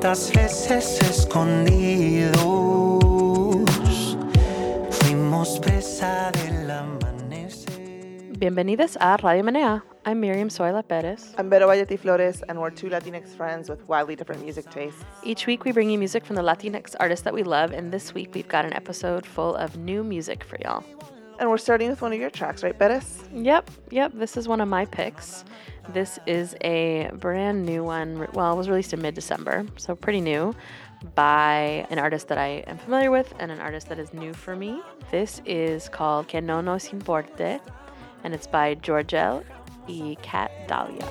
tantas veces escondidos. Fuimos presa del amanecer. Bienvenidos a Radio Menea. I'm Miriam Zoila Perez. I'm Vero Bayetti Flores, and we're two Latinx friends with wildly different music tastes. Each week we bring you music from the Latinx artists that we love, and this week we've got an episode full of new music for y'all. And we're starting with one of your tracks, right, Bettis? Yep, yep. This is one of my picks. This is a brand new one. Well, it was released in mid December, so pretty new, by an artist that I am familiar with and an artist that is new for me. This is called Que no nos importe, and it's by Georgel y Cat Dahlia.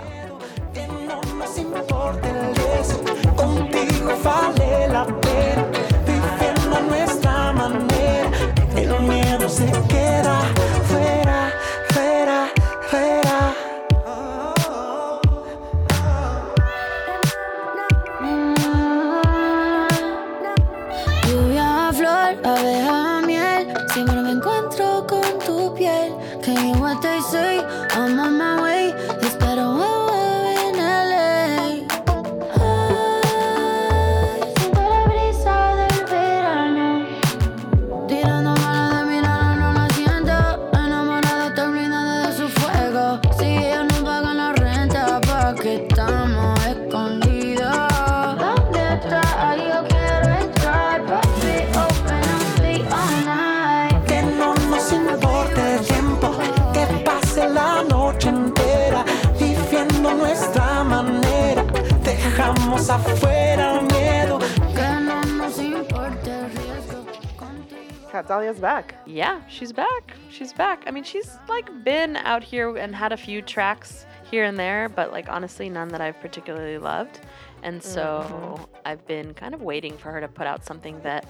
Dahlia's back. Yeah, she's back. She's back. I mean, she's like been out here and had a few tracks here and there, but like honestly, none that I've particularly loved. And so mm-hmm. I've been kind of waiting for her to put out something that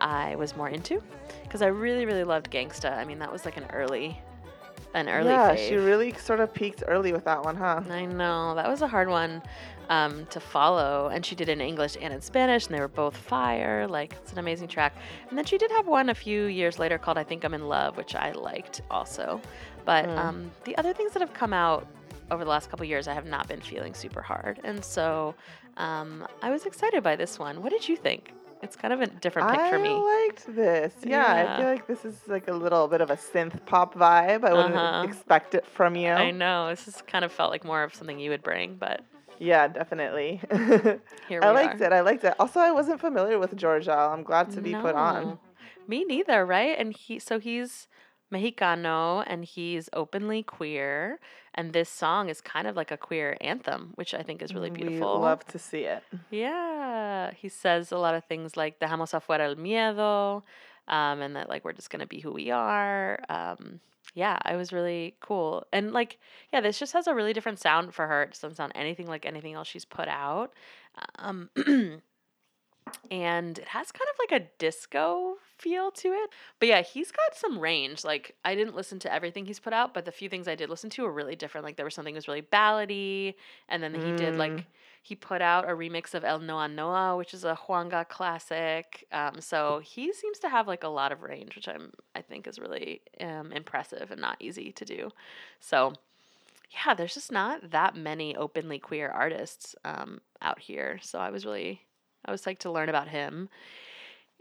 I was more into because I really, really loved Gangsta. I mean, that was like an early, an early yeah, fave. she really sort of peaked early with that one, huh? I know that was a hard one um, to follow, and she did it in English and in Spanish, and they were both fire. Like it's an amazing track. And then she did have one a few years later called "I Think I'm in Love," which I liked also. But um, the other things that have come out over the last couple years, I have not been feeling super hard, and so um, I was excited by this one. What did you think? It's kind of a different pick I for me. I liked this. Yeah, I feel like this is like a little bit of a synth pop vibe. I wouldn't Uh-huh. expect it from you. I know this has kind of felt like more of something you would bring, but Yeah, definitely. Here we I liked are. it. I liked it. Also, I wasn't familiar with Georgel. I'm glad to be put on. Me neither, right? And he so he's Mexicano and he's openly queer and this song is kind of like a queer anthem, which I think is really beautiful. We love to see it. Yeah. He says a lot of things like dejamos afuera el miedo, um, and that like we're just gonna be who we are. Um, yeah, it was really cool. And like, yeah, this just has a really different sound for her. It doesn't sound anything like anything else she's put out. Um and it has kind of like a disco feel to it. But yeah, he's got some range. Like I didn't listen to everything he's put out, but the few things I did listen to were really different. Like there was something that was really ballady, and then he did like he put out a remix of El Noa Noa, which is a Juanga classic. Um, so he seems to have like a lot of range, which I'm I think is really um, impressive and not easy to do. So yeah, there's just not that many openly queer artists um, out here. So I was really I was psyched to learn about him.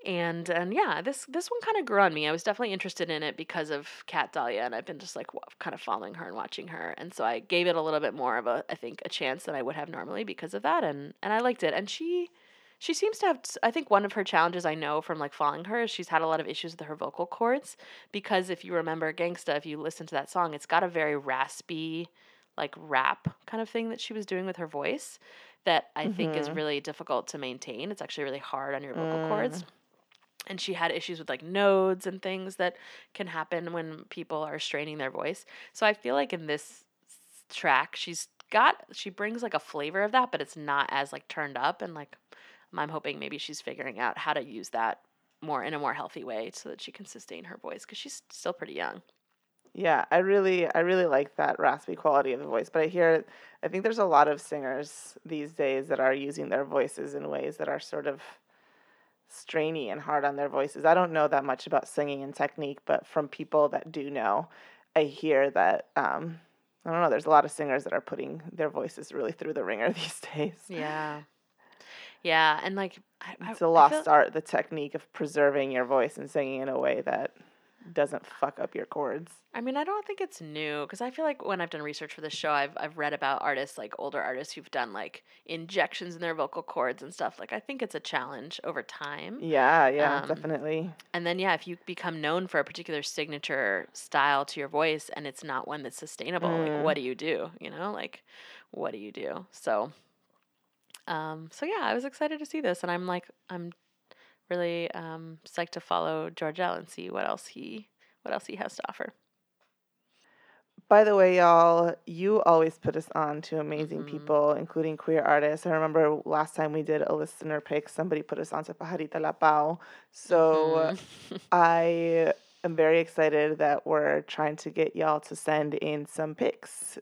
And and yeah, this this one kind of grew on me. I was definitely interested in it because of Cat Dahlia, and I've been just like kind of following her and watching her, and so I gave it a little bit more of a I think a chance than I would have normally because of that, and and I liked it. And she she seems to have I think one of her challenges I know from like following her is she's had a lot of issues with her vocal cords because if you remember Gangsta, if you listen to that song, it's got a very raspy like rap kind of thing that she was doing with her voice that I think is mm-hmm. really difficult to maintain. It's actually really hard on your vocal cords. Mm. And she had issues with like nodes and things that can happen when people are straining their voice. So I feel like in this track, she's got, she brings like a flavor of that, but it's not as like turned up. And like, I'm hoping maybe she's figuring out how to use that more in a more healthy way so that she can sustain her voice because she's still pretty young. Yeah, I really, I really like that raspy quality of the voice. But I hear, I think there's a lot of singers these days that are using their voices in ways that are sort of strainy and hard on their voices. I don't know that much about singing and technique, but from people that do know, I hear that. Um, I don't know. There's a lot of singers that are putting their voices really through the ringer these days. Yeah. Yeah, and like I, I- It's a lost feel- art, the technique of preserving your voice and singing in a way that doesn't fuck up your chords. I mean, I don't think it's new because I feel like when I've done research for this show, I've I've read about artists like older artists who've done like injections in their vocal cords and stuff. Like I think it's a challenge over time. Yeah, yeah, Um, definitely. And then yeah, if you become known for a particular signature style to your voice and it's not one that's sustainable, Mm. like what do you do? You know, like what do you do? So um so yeah, I was excited to see this and I'm like I'm really um psyched to follow Georgel and see what else he what else he has to offer. By the way, y'all, you always put us on to amazing Mhm. people, including queer artists. I remember last time we did a listener pick, somebody put us on to Pajarita La Pau. So Mhm. I am very excited that we're trying to get y'all to send in some pics.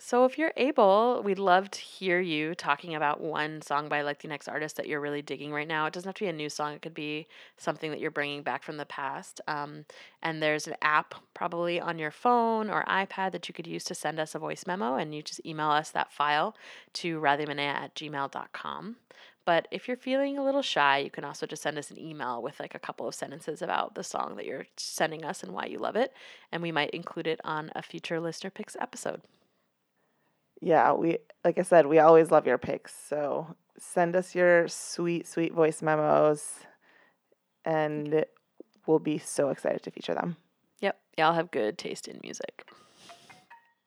So, if you're able, we'd love to hear you talking about one song by like the next artist that you're really digging right now. It doesn't have to be a new song, it could be something that you're bringing back from the past. Um, and there's an app probably on your phone or iPad that you could use to send us a voice memo, and you just email us that file to radiomenea at gmail.com. But if you're feeling a little shy, you can also just send us an email with like a couple of sentences about the song that you're sending us and why you love it. And we might include it on a future Listener Picks episode. Yeah, we like I said, we always love your picks. So send us your sweet, sweet voice memos and we'll be so excited to feature them. Yep, y'all have good taste in music.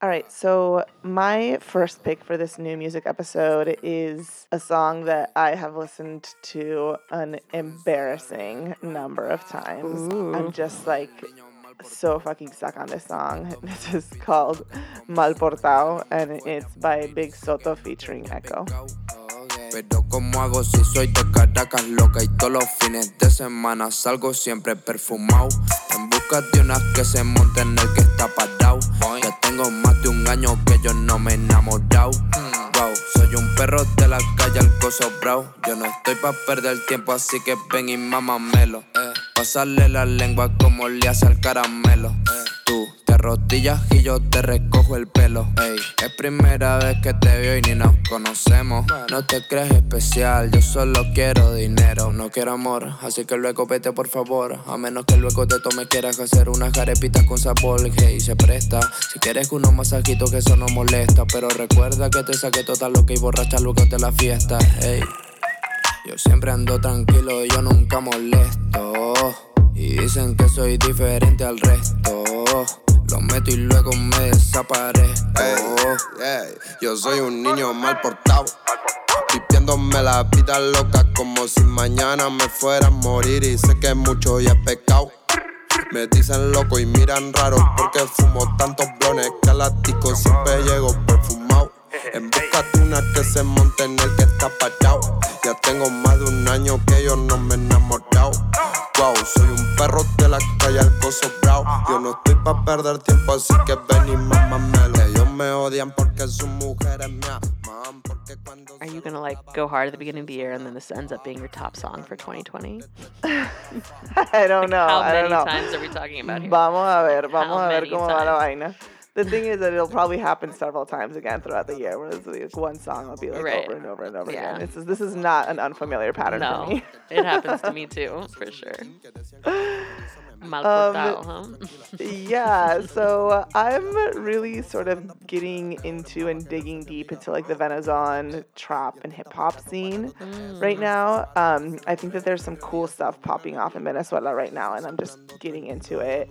All right, so my first pick for this new music episode is a song that I have listened to an embarrassing number of times. I'm just like so fucking stuck on this song. This is called Mal Portao and it's by Big Soto featuring Echo. Pero como hago si soy de Caracas loca y todos los fines de semana salgo siempre perfumado en busca de unas que se monten en el que está parado. Ya tengo más de un año que yo no me he enamorado. Wow, soy un perro de la calle al coso bravo. Yo no estoy pa perder tiempo así que ven y mamamelo. Pásale la lengua como le hace al caramelo. Tú te arrodillas y yo te recojo el pelo. Ey, es primera vez que te veo y ni nos conocemos. No te crees especial, yo solo quiero dinero. No quiero amor, así que luego vete por favor. A menos que luego te tome quieras hacer unas carepitas con sabor. Hey, se presta. Si quieres unos masajitos que eso no molesta. Pero recuerda que te saqué toda loca y borracha luego de la fiesta. Ey. Yo siempre ando tranquilo y yo nunca molesto. Y dicen que soy diferente al resto. Lo meto y luego me desaparezco. Yo soy un niño mal portado. Viviéndome la vida loca como si mañana me fuera a morir. Y sé que mucho ya he pecado. Me dicen loco y miran raro porque fumo tantos blones que a siempre llego perfumado. En busca de una que se monte en el que está parado. Ya tengo más de un año que yo no me he enamorado. Wow, soy un perro de la calle al coso bravo. Yo no estoy pa' perder tiempo, así que ven y mamamelo. Ellos me odian porque sus mujeres me aman. Porque cuando Are you gonna like go hard at the beginning of the year and then this ends up being your top song for 2020? I don't know. How I many don't know. times are we talking about here? Vamos a ver, vamos How a ver cómo va la vaina. The thing is that it'll probably happen several times again throughout the year. Where it's like one song will be like Right. over and over and over Yeah. again. This is this is not an unfamiliar pattern for me. it happens to me too, for sure. Mal Um, huh? yeah, so I'm really sort of getting into and digging deep into like the Venezuelan trap and hip hop scene right now. Um, I think that there's some cool stuff popping off in Venezuela right now, and I'm just getting into it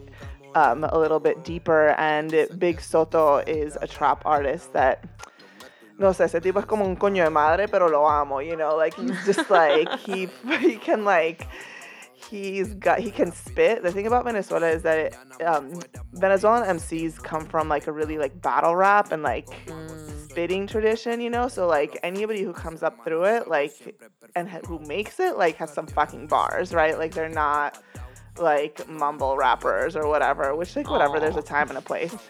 um, a little bit deeper. And Big Soto is a trap artist that. No sé, ese tipo es como un coño de madre, pero lo amo, you know, like he's just like he he can like he's got he can spit. The thing about Venezuela is that it, um, Venezuelan MCs come from like a really like battle rap and like spitting tradition, you know. So like anybody who comes up through it, like and ha- who makes it, like has some fucking bars, right? Like they're not like mumble rappers or whatever. Which like whatever, there's a time and a place.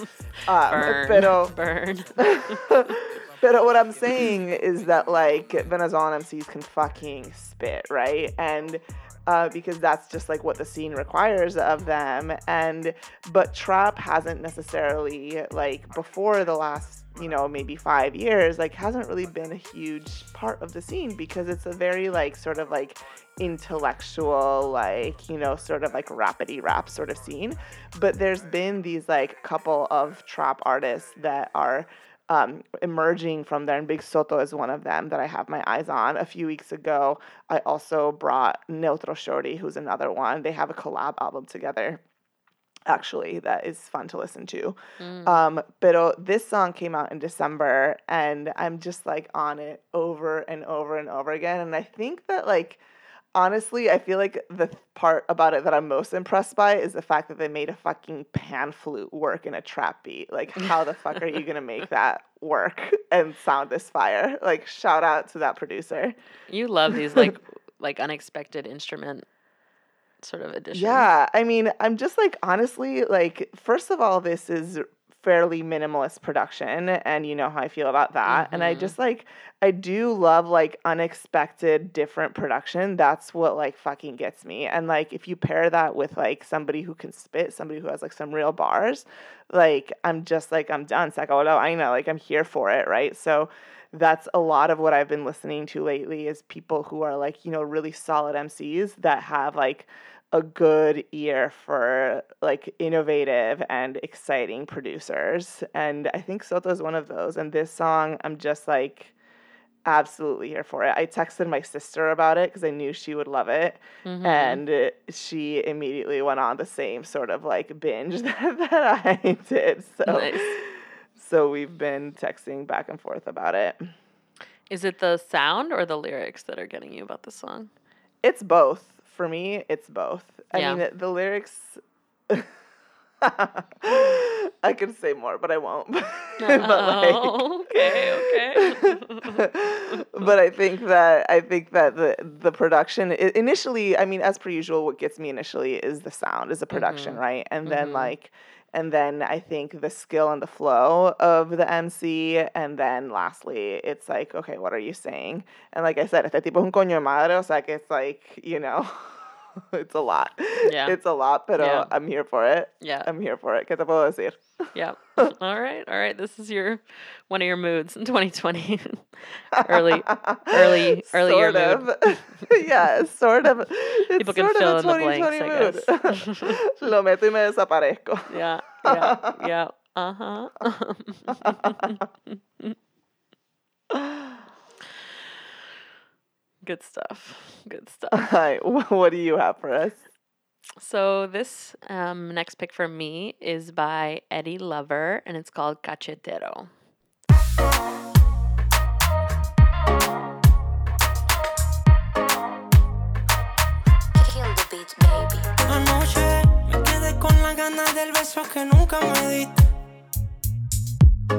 Um, Burn, pero burn. but what I'm saying is that like Venezuelan MCs can fucking spit, right? And uh, because that's just like what the scene requires of them. And but trap hasn't necessarily like before the last you know, maybe five years, like hasn't really been a huge part of the scene because it's a very like sort of like intellectual, like, you know, sort of like rapidy rap sort of scene. But there's been these like couple of trap artists that are um, emerging from there, and Big Soto is one of them that I have my eyes on. A few weeks ago, I also brought Neutro Shorty, who's another one. They have a collab album together, actually, that is fun to listen to. Um, but this song came out in December, and I'm just like on it over and over and over again. And I think that, like, honestly, I feel like the part about it that I'm most impressed by is the fact that they made a fucking pan flute work in a trap beat. Like, how the fuck are you gonna make that work and sound this fire? Like, shout out to that producer. You love these like like unexpected instrument sort of addition. Yeah, I mean, I'm just like honestly, like first of all, this is fairly minimalist production, and you know how I feel about that. And I Mhm. just like I do love like unexpected, different production. That's what like fucking gets me. And like if you pair that with like somebody who can spit, somebody who has like some real bars, like I'm just like I'm done. La vaina. Like I'm here for it, right? So that's a lot of what I've been listening to lately is people who are like, you know, really solid MCs that have like a good ear for like innovative and exciting producers. And I think Soto is one of those. And this song, I'm just like absolutely here for it. I texted my sister about it because I knew she would love it. Mhm. And she immediately went on the same sort of like binge that, that I did. So, Nice. So we've been texting back and forth about it. Is it the sound or the lyrics that are getting you about the song? It's both. For me, it's both. I Yeah. mean, the lyrics. I could say more, but I won't. but Oh, okay, okay. but I think that I think that the the production i- initially, I mean, as per usual, what gets me initially is the sound, is the production, Mhm. right? And then Mhm. like, and then I think the skill and the flow of the MC, and then lastly, it's like, okay, what are you saying? And like I said, este tipo un coño madre, o sea que it's like, you know, it's a lot. Yeah. It's a lot, but Yeah. I'm here for it. Yeah. I'm here for it. ¿Qué te puedo decir? Yeah. All right. All right. This is your one of your moods in 2020. early, early, early year sort mood. of. yeah, sort of. It's People can sort fill of in the blanks, 2020 I mood. guess. Lo meto y me desaparezco. Yeah. Yeah. Yeah. Uh huh. Good stuff. Good stuff. Hi, what do you have for us? So this um, next pick for me is by Eddie Lover, and it's called Cachetero. Kill the beat, baby. Anoche me quedé con la ganas del beso que nunca me diste.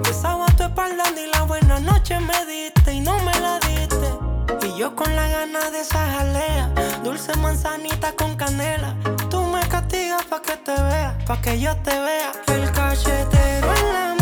Besaba tu espalda ni la buena noche me diste y no me la diste. Y yo con la gana de esa jalea, dulce manzanita con canela. Tú me castigas pa' que te vea, pa' que yo te vea. El cachetero en la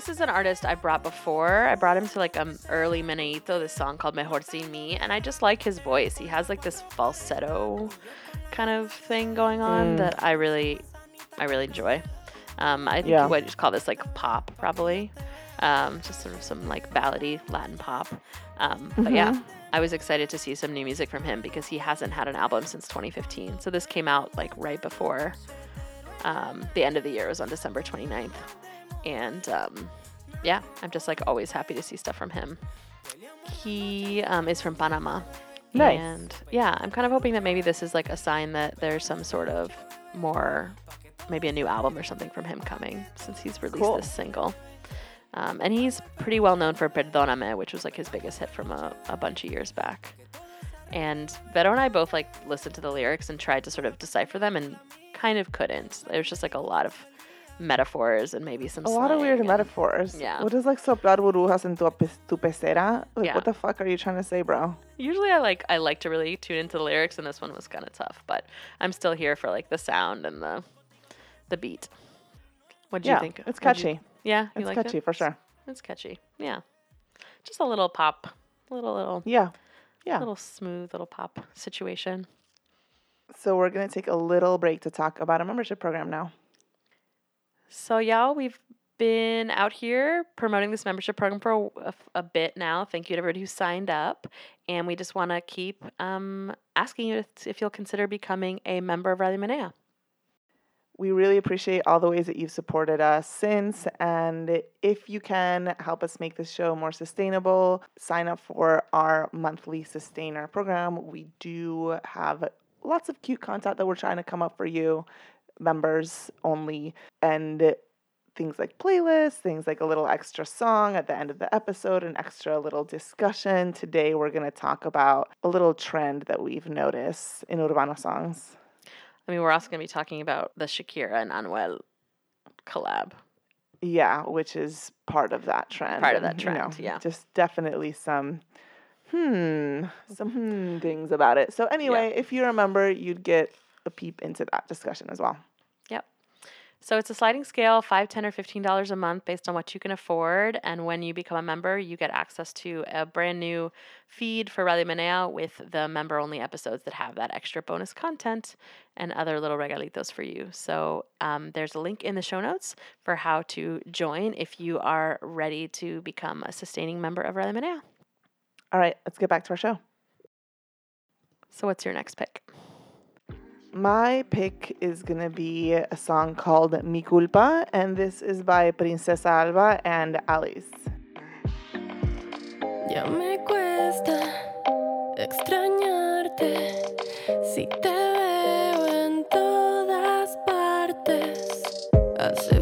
this is an artist I brought before. I brought him to like um early Meneito, this song called Mejor Sin Me, and I just like his voice. He has like this falsetto kind of thing going on Mm. that I really I really enjoy. Um, I think Yeah. you would just call this like pop probably. Um, just sort of some like ballady Latin pop. Um, but yeah, Mm-hmm. I was excited to see some new music from him because he hasn't had an album since 2015. So this came out like right before um, the end of the year. It was on December 29th. And um, yeah, I'm just like always happy to see stuff from him. He um, is from Panama. Nice. And yeah, I'm kind of hoping that maybe this is like a sign that there's some sort of more maybe a new album or something from him coming since he's released Cool. this single. Um, and he's pretty well known for Perdóname, which was like his biggest hit from a, a bunch of years back. And Vero and I both like listened to the lyrics and tried to sort of decipher them and kind of couldn't. There was just like a lot of metaphors and maybe some A lot of weird and- metaphors. yeah. What is like soplar burbujas en tu, tu pecera? Like, Yeah. what the fuck are you trying to say, bro? Usually I like I like to really tune into the lyrics and this one was kind of tough, but I'm still here for like the sound and the the beat. What do yeah, you think? it's What'd you- catchy. yeah, you It's catchy it? for sure. It's catchy. Yeah. Just a little pop. A little little Yeah. Yeah. little smooth little pop situation. So we're going to take a little break to talk about a membership program now. So, y'all, we've been out here promoting this membership program for a, a- bit now. Thank you to everybody who signed up. And we just want to keep um, asking you if, if you'll consider becoming a member of Radio Menea. We really appreciate all the ways that you've supported us since. And if you can help us make this show more sustainable, sign up for our monthly sustainer program. We do have lots of cute content that we're trying to come up for you, members only. And things like playlists, things like a little extra song at the end of the episode, an extra little discussion. Today, we're going to talk about a little trend that we've noticed in Urbano songs. I mean, we're also going to be talking about the Shakira and Anuel collab. Yeah, which is part of that trend. Part of and, that you know, trend, yeah. Just definitely some hmm, some hmm things about it. So anyway, if you remember, you'd get a peep into that discussion as well. So it's a sliding scale, five, ten, or fifteen dollars a month based on what you can afford. And when you become a member, you get access to a brand new feed for Radio Menea with the member only episodes that have that extra bonus content and other little regalitos for you. So um, there's a link in the show notes for how to join if you are ready to become a sustaining member of Radio Menea. All right, let's get back to our show. So what's your next pick? My pick is gonna be a song called Mi Culpa, and this is by Princesa Alba and Alizzz. Ya me cuesta extrañarte si te veo en todas partes. Hace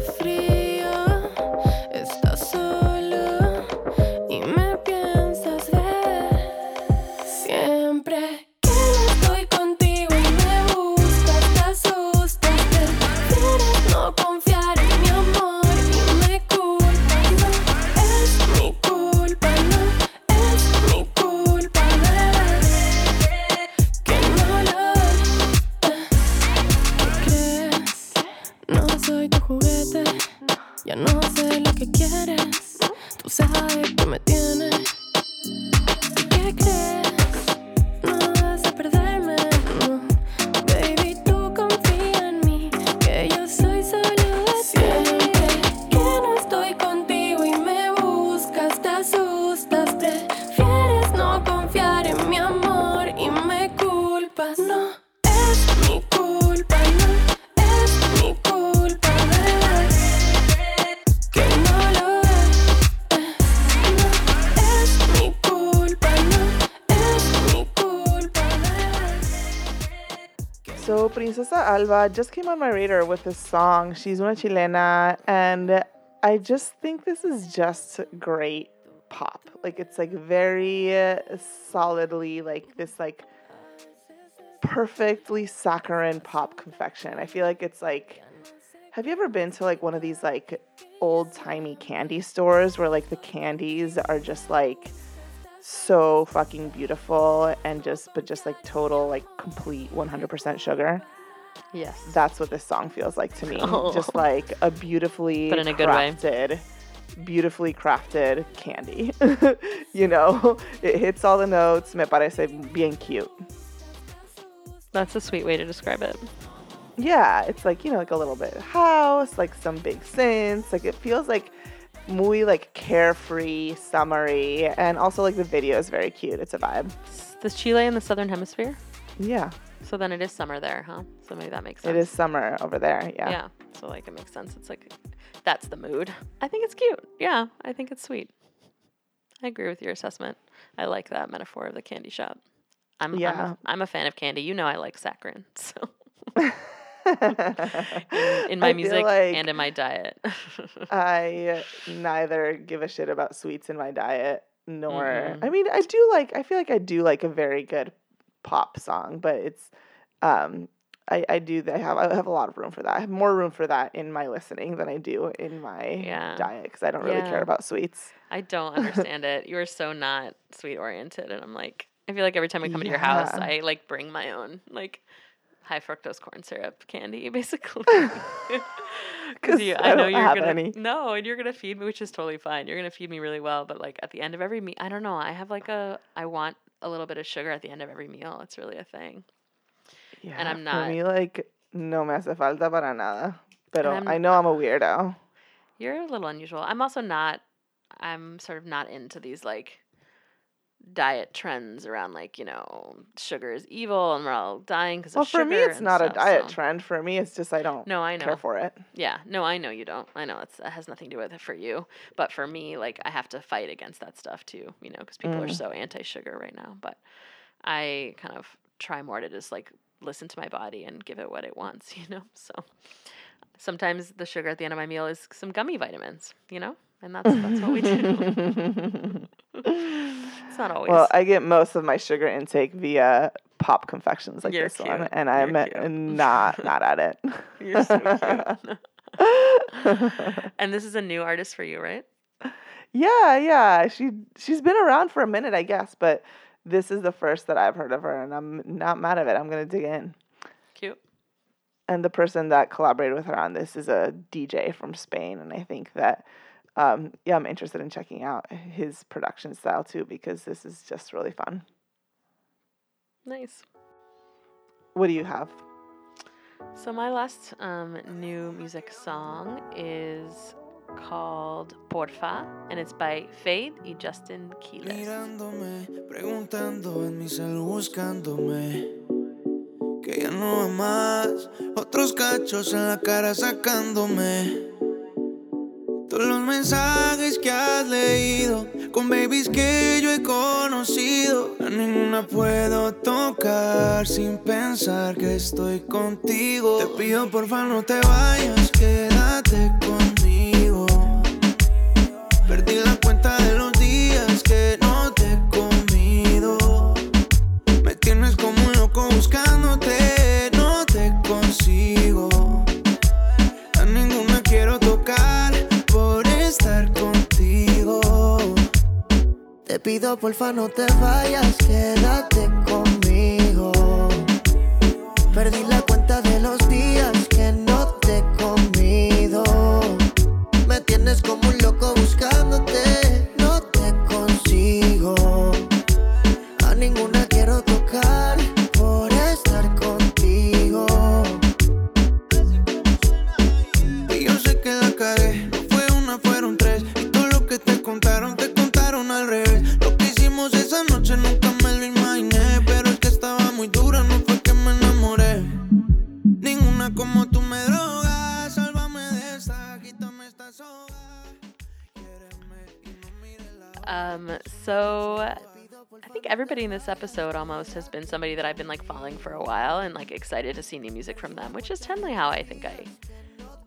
Princesa Alba just came on my radar with this song. She's una chilena, and I just think this is just great pop. Like it's like very solidly like this like perfectly saccharine pop confection. I feel like it's like have you ever been to like one of these like old timey candy stores where like the candies are just like so fucking beautiful and just but just like total like complete 100% sugar Yes. that's what this song feels like to me Oh. just like a beautifully But in a good way. crafted beautifully crafted candy you know it hits all the notes me parece bien cute That's a sweet way to describe it. yeah it's like you know like a little bit house like some big synths like it feels like muy like carefree summery and also like the video is very cute it's a vibe S- Does Chile in the southern hemisphere? yeah So then it is summer there, huh? So maybe that makes sense. it is summer over there yeah, Yeah. So like it makes sense. It's like that's the mood. I think it's cute. Yeah, I think it's sweet. I agree with your assessment. I like that metaphor of the candy shop. I'm I'm Yeah. a, I'm a fan of candy. You know I like saccharin. So in, in my I music like and in my diet. I neither give a shit about sweets in my diet, nor Mm-mm. I mean, I do like. I feel like I do like a very good pop song, but it's um. I, I do. I have I have a lot of room for that. I have more room for that in my listening than I do in my Yeah. diet because I don't really Yeah. care about sweets. I don't understand it. You are so not sweet oriented, and I'm like, I feel like every time I come to your house, I like bring my own like high fructose corn syrup candy, basically. 'Cause Because you, I I know you're gonna any. no, and you're gonna feed me, which is totally fine. You're gonna feed me really well, but like at the end of every meal, I don't know. I have like a, I want a little bit of sugar at the end of every meal. It's really a thing. Yeah, and I'm not. For me, like no me hace falta para nada. Pero I'm- I know I'm a weirdo. You're a little unusual. I'm also not. I'm sort of not into these like diet trends around like you know sugar is evil and we're all dying because of sugar. Well, for me, it's not a diet so- trend. For me, it's just I don't No, I know. care for it. Yeah, no, I know you don't. I know it's, it has nothing to do with it for you. But for me, like, I have to fight against that stuff too, you know, because people are Mm. so anti sugar right now. But I kind of try more to just like listen to my body and give it what it wants, you know? So sometimes the sugar at the end of my meal is some gummy vitamins, you know? And that's, that's what we do. It's not always. Well, I get most of my sugar intake via pop confections like You're this one, and You're I'm cute. not not at it. You're so cute. and this is a new artist for you, right? yeah, yeah. She she's been around for a minute, I guess, but this is the first that I've heard of her, and I'm not mad of it. I'm gonna dig in. Cute. And the person that collaborated with her on this is a DJ from Spain, and I think that. Um, yeah, I'm interested in checking out his production style too because this is just really fun. Nice. What do you have? So my last um, new music song is called Porfa, and it's by Feid y Justin Quiles. Mirándome, preguntando en mi cel buscándome. Que ya no va más. Otros cachos en la cara sacándome. Los mensajes que has leído. Con babies que yo he conocido. A ninguna puedo tocar sin pensar que estoy contigo. Te pido porfa no te vayas, quédate conmigo. Pido porfa no te vayas, quédate This episode almost has been somebody that I've been like following for a while and like excited to see new music from them, which is generally how I think I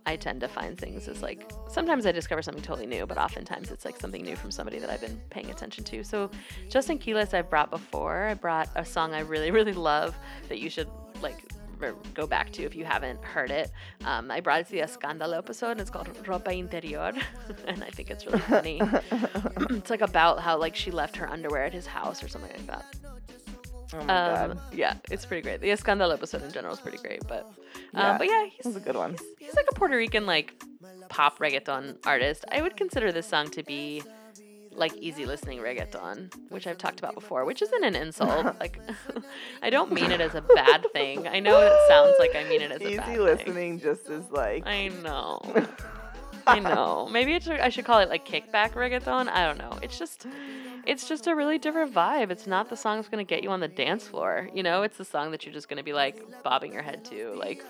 I tend to find things is like sometimes I discover something totally new, but oftentimes it's like something new from somebody that I've been paying attention to. So Justin Quiles I've brought before. I brought a song I really, really love that you should like go back to if you haven't heard it. Um, I brought it to the Escándalo episode and it's called Ropa Interior. and I think it's really funny. it's like about how like she left her underwear at his house or something like that. Oh my Um, god, yeah, it's pretty great. The Escándalo episode in general is pretty great, but Yeah, um, but yeah, he's a good one. he's like a Puerto Rican like pop reggaeton artist. I would consider this song to be like easy listening reggaeton, which I've talked about before, which isn't an insult. like I don't mean it as a bad thing. I know it sounds like I mean it as a bad thing. Easy thing. listening just is like I know. I know. Maybe it should, I should call it like kickback reggaeton. I don't know. It's just it's just a really different vibe. It's not the song that's going to get you on the dance floor. You know, it's the song that you're just going to be like bobbing your head to like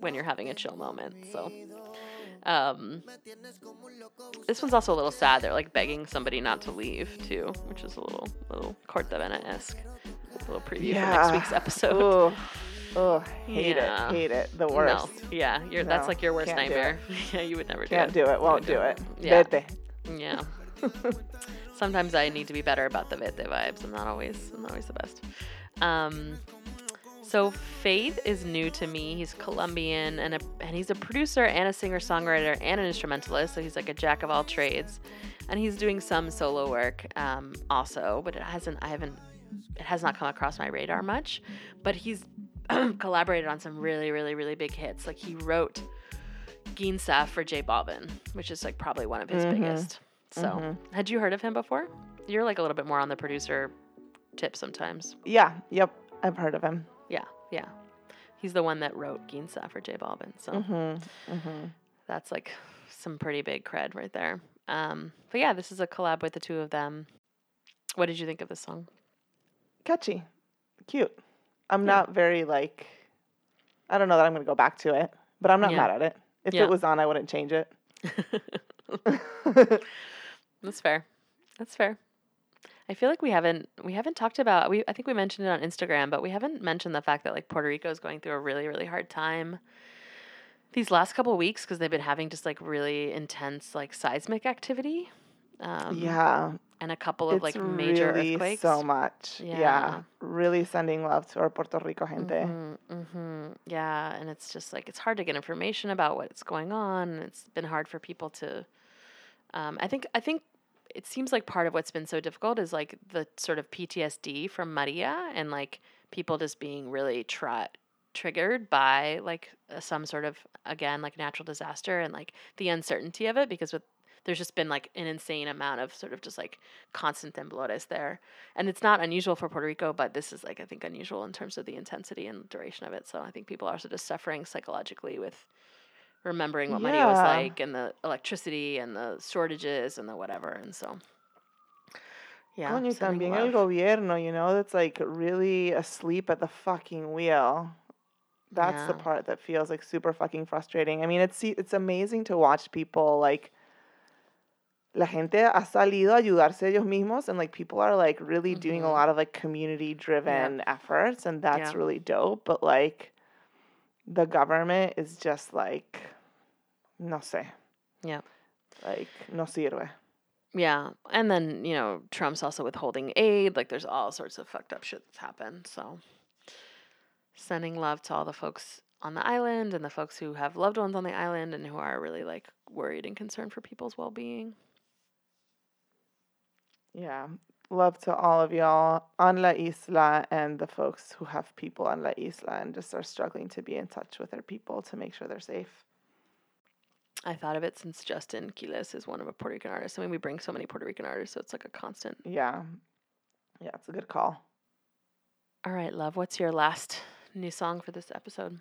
when you're having a chill moment. So um this one's also a little sad. They're like begging somebody not to leave too, which is a little little Cortavena esque. A little preview for next week's episode. Ooh. Oh, hate Yeah. it, hate it. The worst. No, yeah, you're, that's like your worst can't nightmare. yeah, you would never do Can't it. do it. Won't do it. Yeah. Vete. Yeah. Sometimes I need to be better about the vete vibes. I'm not always I'm not always the best. Um so Feid is new to me. He's Colombian and a, and he's a producer and a singer-songwriter and an instrumentalist. So he's like a jack of all trades. And he's doing some solo work um, also, but it hasn't I haven't has not come across my radar much. But he's collaborated on some really, really, really big hits. Like he wrote Ginza for J Balvin, which is like probably one of his Mhm. biggest. So, had you heard of him before? You're like a little bit more on the producer tip sometimes. Yeah. Yep. I've heard of him. Yeah, yeah. He's the one that wrote Ginza for J Balvin. So Mm-hmm. Mm-hmm. that's like some pretty big cred right there. Um, but yeah, this is a collab with the two of them. What did you think of this song? Catchy. Cute. I'm Yeah. not very like. I don't know that I'm gonna go back to it, but I'm not Yeah. mad at it. If Yeah. it was on, I wouldn't change it. That's fair. That's fair. I feel like we haven't we haven't talked about we I think we mentioned it on Instagram, but we haven't mentioned the fact that like Puerto Rico is going through a really really hard time these last couple of weeks because they've been having just like really intense like seismic activity. Um, yeah. and a couple of It's like major really earthquakes. so much. Yeah. Yeah. Really sending love to our Puerto Rico gente. hmm Yeah, and it's just like it's hard to get information about what's going on. It's been hard for people to. Um, I think I think it seems like part of what's been so difficult is like the sort of PTSD from Maria and like people just being really triggered by like uh, some sort of again like natural disaster and like the uncertainty of it because with there's just been like an insane amount of sort of just like constant temblores there. And it's not unusual for Puerto Rico, but this is like I think unusual in terms of the intensity and duration of it. So I think people are also just suffering psychologically with remembering what money was like and the electricity and the shortages and the whatever. And so yeah. Coño, también el love. gobierno, you know, that's like really asleep at the fucking wheel. That's the part that feels like super fucking frustrating. I mean, it's it's amazing to watch people like la gente ha salido a ayudarse ellos mismos and like people are like really doing a Mhm. lot of like community driven efforts and that's Yeah. really dope, but like the government is just like no sé. Yeah. Like no sirve. Yeah. And then, you know, Trump's also withholding aid. Like there's all sorts of fucked up shit that's happened. So sending love to all the folks on the island and the folks who have loved ones on the island and who are really like worried and concerned for people's well being. Yeah. Love to all of y'all on La Isla and the folks who have people on La Isla and just are struggling to be in touch with their people to make sure they're safe. I thought of it since Justin Quiles is one of a Puerto Rican artist. I mean, we bring so many Puerto Rican artists, so it's like a constant. Yeah. Yeah, it's a good call. All right, love. What's your last new song for this episode?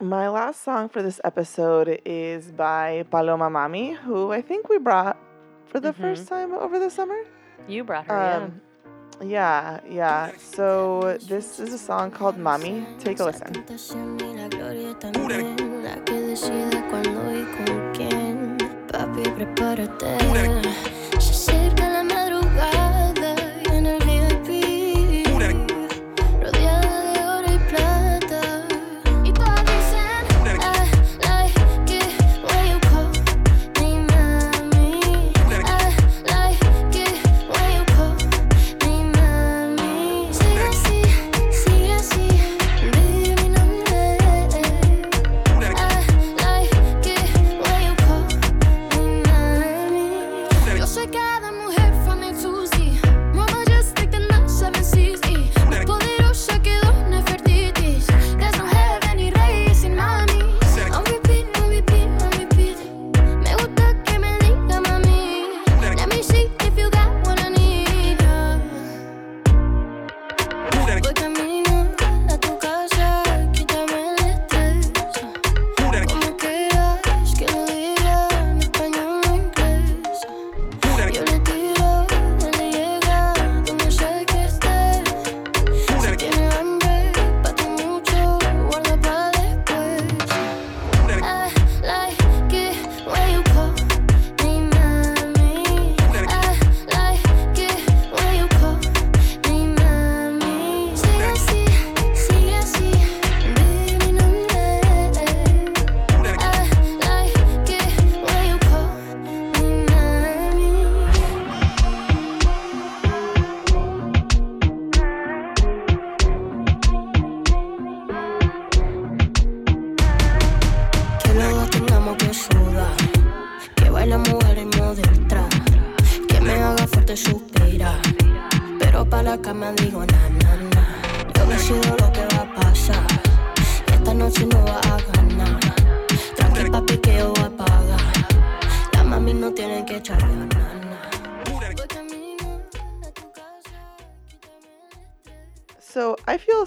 My last song for this episode is by Paloma Mami, who I think we brought for the Mhm. first time over the summer. You brought her, Um, yeah, yeah. So this is a song called Mami. Take a listen. tentación y la gloria también. La que decide cuándo y con quién. Papi, prepárate. Se acerca la mujer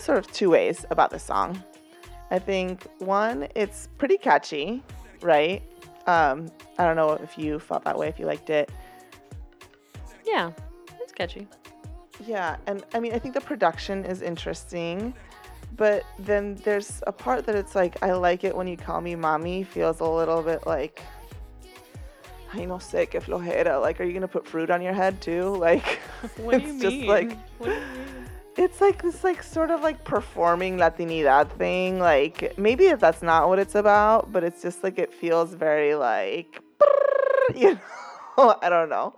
sort of two ways about this song. I think one, it's pretty catchy, right? Um, I don't know if you felt that way, if you liked it. Yeah, it's catchy. Yeah, and I mean, I think the production is interesting, but then there's a part that it's like, I like it when you call me mommy, feels a little bit like, I no sé, que flojera. Like, are you gonna put fruit on your head too? Like, What do it's you just mean? like, What do you mean? it's like this, like, sort of like performing Latinidad thing. Like, maybe if that's not what it's about, but it's just like, it feels very like, you know, I don't know.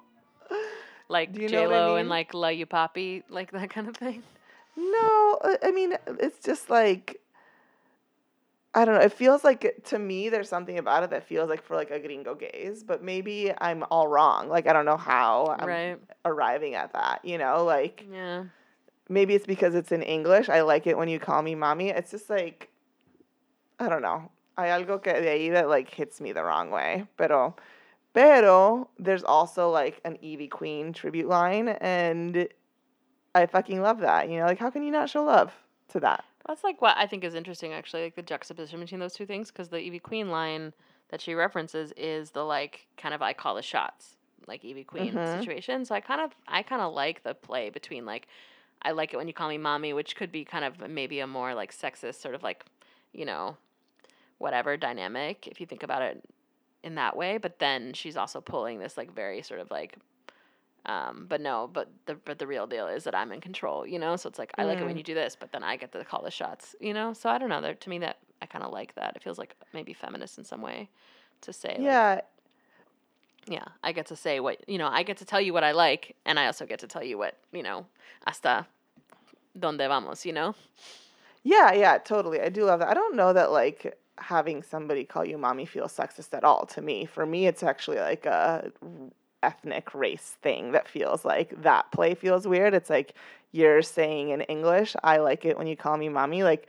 Like Do you know J what I Lo mean? and like La You Poppy, like that kind of thing. No, I- I mean it's just like I don't know. It feels like to me there's something about it that feels like for like a gringo gaze, but maybe I'm all wrong. Like I don't know how I'm right. arriving at that. You know, like Yeah. Maybe it's because it's in English. I like it when you call me mommy. It's just like I don't know. Hay algo que de ahí that like hits me the wrong way. Pero pero there's also like an Ivy Queen tribute line and I fucking love that. You know, like how can you not show love to that? That's like what I think is interesting, actually, like the juxtaposition between those two things, because the Ivy Queen line that she references is the like kind of I call the shots, like Ivy Queen Mhm. situation. So I kind of I kind of like the play between like I like it when you call me mommy, which could be kind of maybe a more like sexist sort of like you know whatever dynamic if you think about it in that way. But then she's also pulling this like very sort of like um, but no, but the but the real deal is that I'm in control, you know. So it's like I like it when Mm. you do this, but then I get to call the shots, you know. So I don't know. There, to me, that I kind of like that. It feels like maybe feminist in some way to say, like, Yeah, I get to say what you know. I get to tell you what I like, and I also get to tell you what you know. Hasta donde vamos, you know. yeah, yeah, totally. I do love that. I don't know that like having somebody call you mommy feels sexist at all to me. For me, it's actually like a ethnic race thing that feels like that play feels weird. It's like you're saying in English, I like it when you call me mommy. Like,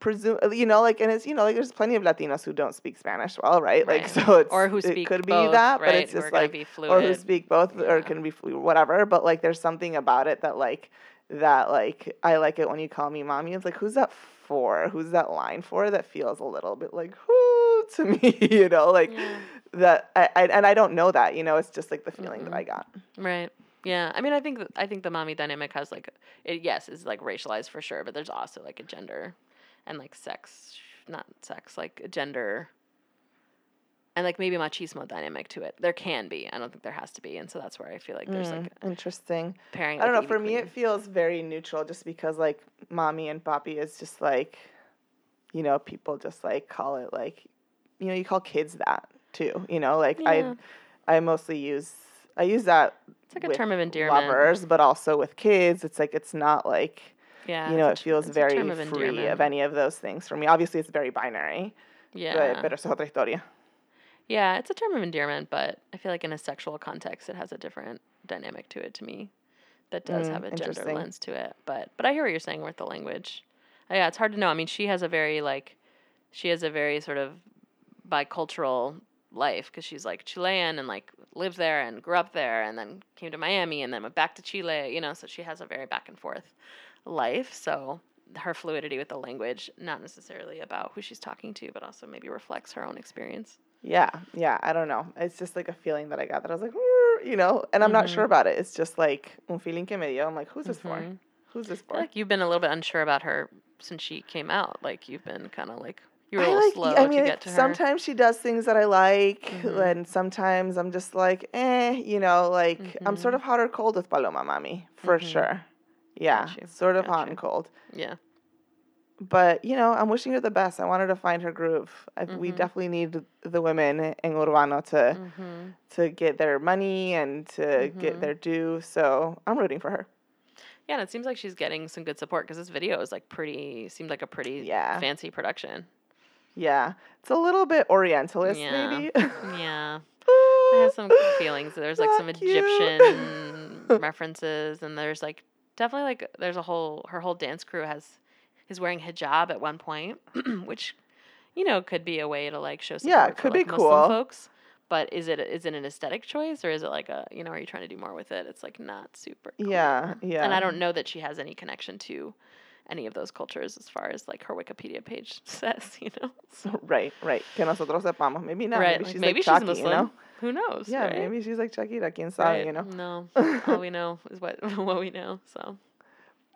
presume uh, you know, like, and it's you know, like there's plenty of Latinos who don't speak Spanish well, right? Like, so it's Or who it speak could be both, that, but right? it's Who are just like be or who speak both or can be whatever. But like, there's something about it that like that like I like it when you call me mommy. It's like who's that for? Who's that line for? That feels a little bit like who to me, you know, like Yeah. that. I, I and I don't know that, you know. It's just like the feeling that I got. Right. Yeah. I mean, I think I think the mommy dynamic has like it. Yes, is like racialized for sure, but there's also like a gender and like sex, not sex, like gender and like maybe machismo dynamic to it. There can be. I don't think there has to be, and so that's where I feel like there's like Mm, interesting. pairing. I don't know. For me, it feels very neutral, just because like mommy and papi is just like, you know, people just like call it like, you know, you call kids that too. You know, like Yeah. I, I mostly use I use that. It's like a term of endearment. Lovers, but also with kids, it's like it's not like yeah, you know, it feels very of free of any of those things for me. Obviously, it's very binary. Yeah. But, pero es otra historia. Yeah, it's a term of endearment, but I feel like in a sexual context, it has a different dynamic to it to me that does Mm, have a gender lens to it. But but I hear what you're saying with the language. Uh, yeah, it's hard to know. I mean, she has a very like, she has a very sort of bicultural life because she's like Chilean and like lived there and grew up there and then came to Miami and then went back to Chile. You know, so she has a very back and forth life. So her fluidity with the language, not necessarily about who she's talking to, but also maybe reflects her own experience. Yeah, yeah. I don't know. It's just like a feeling that I got that I was like, you know, and I'm not Mm-hmm. sure about it. It's just like un feeling que me dio. I'm like, who's this for? Mhm. Who's this for? like you've been a little bit unsure about her since she came out. Like you've been kind of like you were a little like. slow I mean, to get to her. sometimes she does things that I like, Mhm. and sometimes I'm just like, eh, you know, like I'm sort Mhm. of hot or cold with Paloma Mami for Mhm. sure. Yeah, sort of got hot and cold. Yeah. But you know, I'm wishing her the best. I want her to find her groove. I, We definitely need the women in Urbano to Mm-hmm. to get their money and to get Mhm. their due. So I'm rooting for her. Yeah, and it seems like she's getting some good support because this video is like pretty. Seemed like a pretty Yeah. fancy production. Yeah. It's a little bit Orientalist, Yeah. maybe. Yeah. I have some feelings. There's like some cute. Egyptian references, and there's like definitely like there's a whole her whole dance crew has is wearing hijab at one point, which you know could be a way to like show support Yeah, it for, could be Muslim cool. folks. But is it is it an aesthetic choice or is it like a you know are you trying to do more with it? It's like not super. Yeah, yeah. And I don't know that she has any connection to any of those cultures as far as like her Wikipedia page says. You know. So, right, right. Que nosotros sepamos. Maybe not. right. Maybe like, she's maybe like she's Chucky, Muslim. you know? Who knows? Yeah, right? maybe she's like Shakira, quien sabe, Right. you know? No, all we know is what what we know. So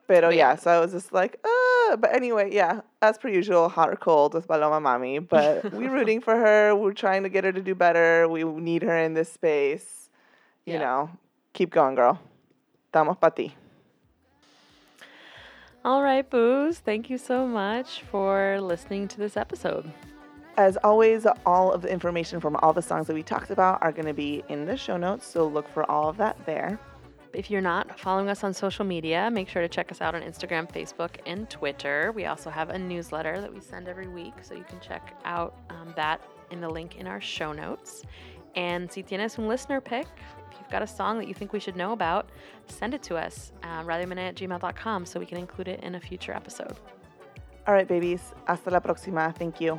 But yeah. yeah, so I was just like, uh, but anyway, yeah, as per usual, hot or cold with Paloma Mami. But we're rooting for her. We're trying to get her to do better. We need her in this space. You Yeah. know, keep going, girl. Estamos pa ti. All right, booze. Thank you so much for listening to this episode. As always, all of the information from all the songs that we talked about are going to be in the show notes, so look for all of that there. If you're not following us on social media, make sure to check us out on Instagram, Facebook, and Twitter. We also have a newsletter that we send every week, so you can check out um, that in the link in our show notes. And si tienes un listener pick, if you've got a song that you think we should know about, send it to us, radiomenea at gmail.com, so we can include it in a future episode. All right, babies. Hasta la próxima. Thank you.